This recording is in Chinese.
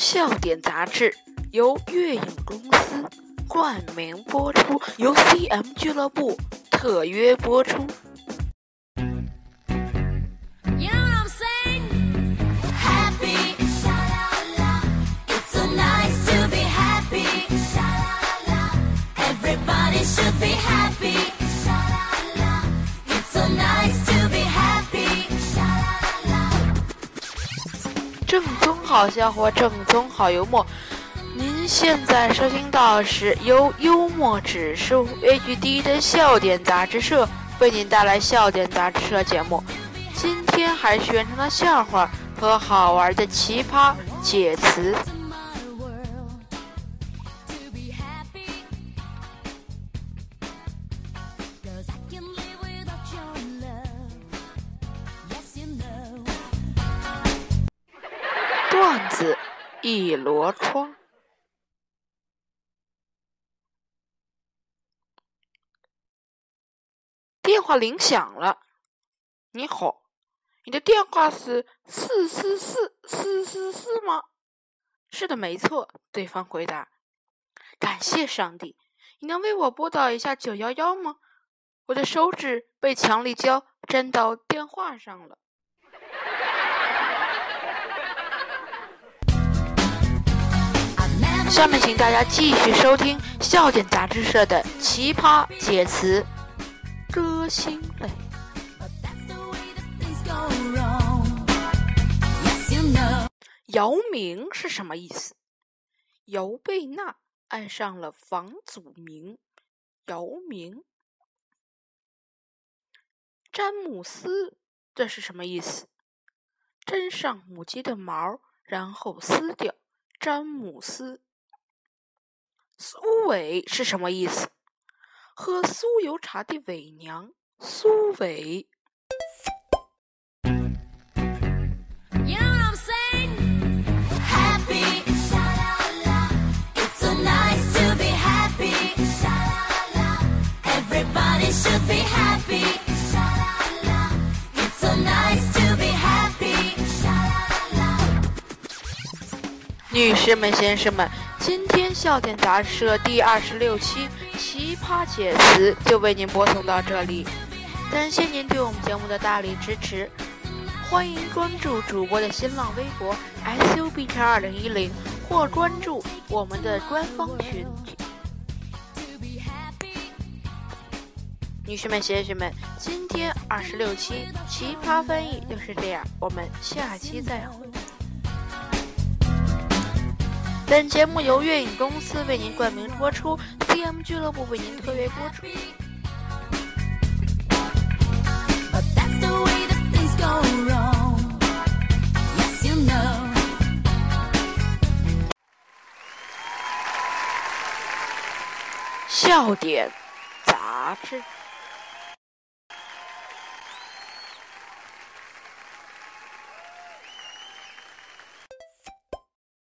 笑点杂志由月影公司冠名播出，由 CM 俱乐部特约播出。正宗好笑话，正宗好幽默。您现在收听到是由幽默指数 HD 的笑点杂志社为您带来笑点杂志社节目。今天还是原创的笑话和好玩的奇葩解词。扇子一箩筐。电话铃响了，你好，你的电话是四四四四四四吗？是的，没错。对方回答。感谢上帝，你能为我拨打一下九幺幺吗？我的手指被强力胶粘到电话上了。下面，请大家继续收听笑点杂志社的奇葩解词。歌星泪。姚明是什么意思？姚贝娜爱上了房祖名。姚明。詹姆斯，这是什么意思？粘上母鸡的毛，然后撕掉。詹姆斯。苏伟是什么意思？喝酥油茶的伪娘，苏伟。女士们、先生们。今天笑点杂志社第二十六期奇葩解词就为您播送到这里，感谢您对我们节目的大力支持，欢迎关注主播的新浪微博 SUB 叉二零一零或关注我们的官方群。女士们、先生们，今天二十六期奇葩翻译就是这样，我们下期再会。本节目由月影公司为您冠名播出，CM 俱乐部为您特约播出。笑点杂志。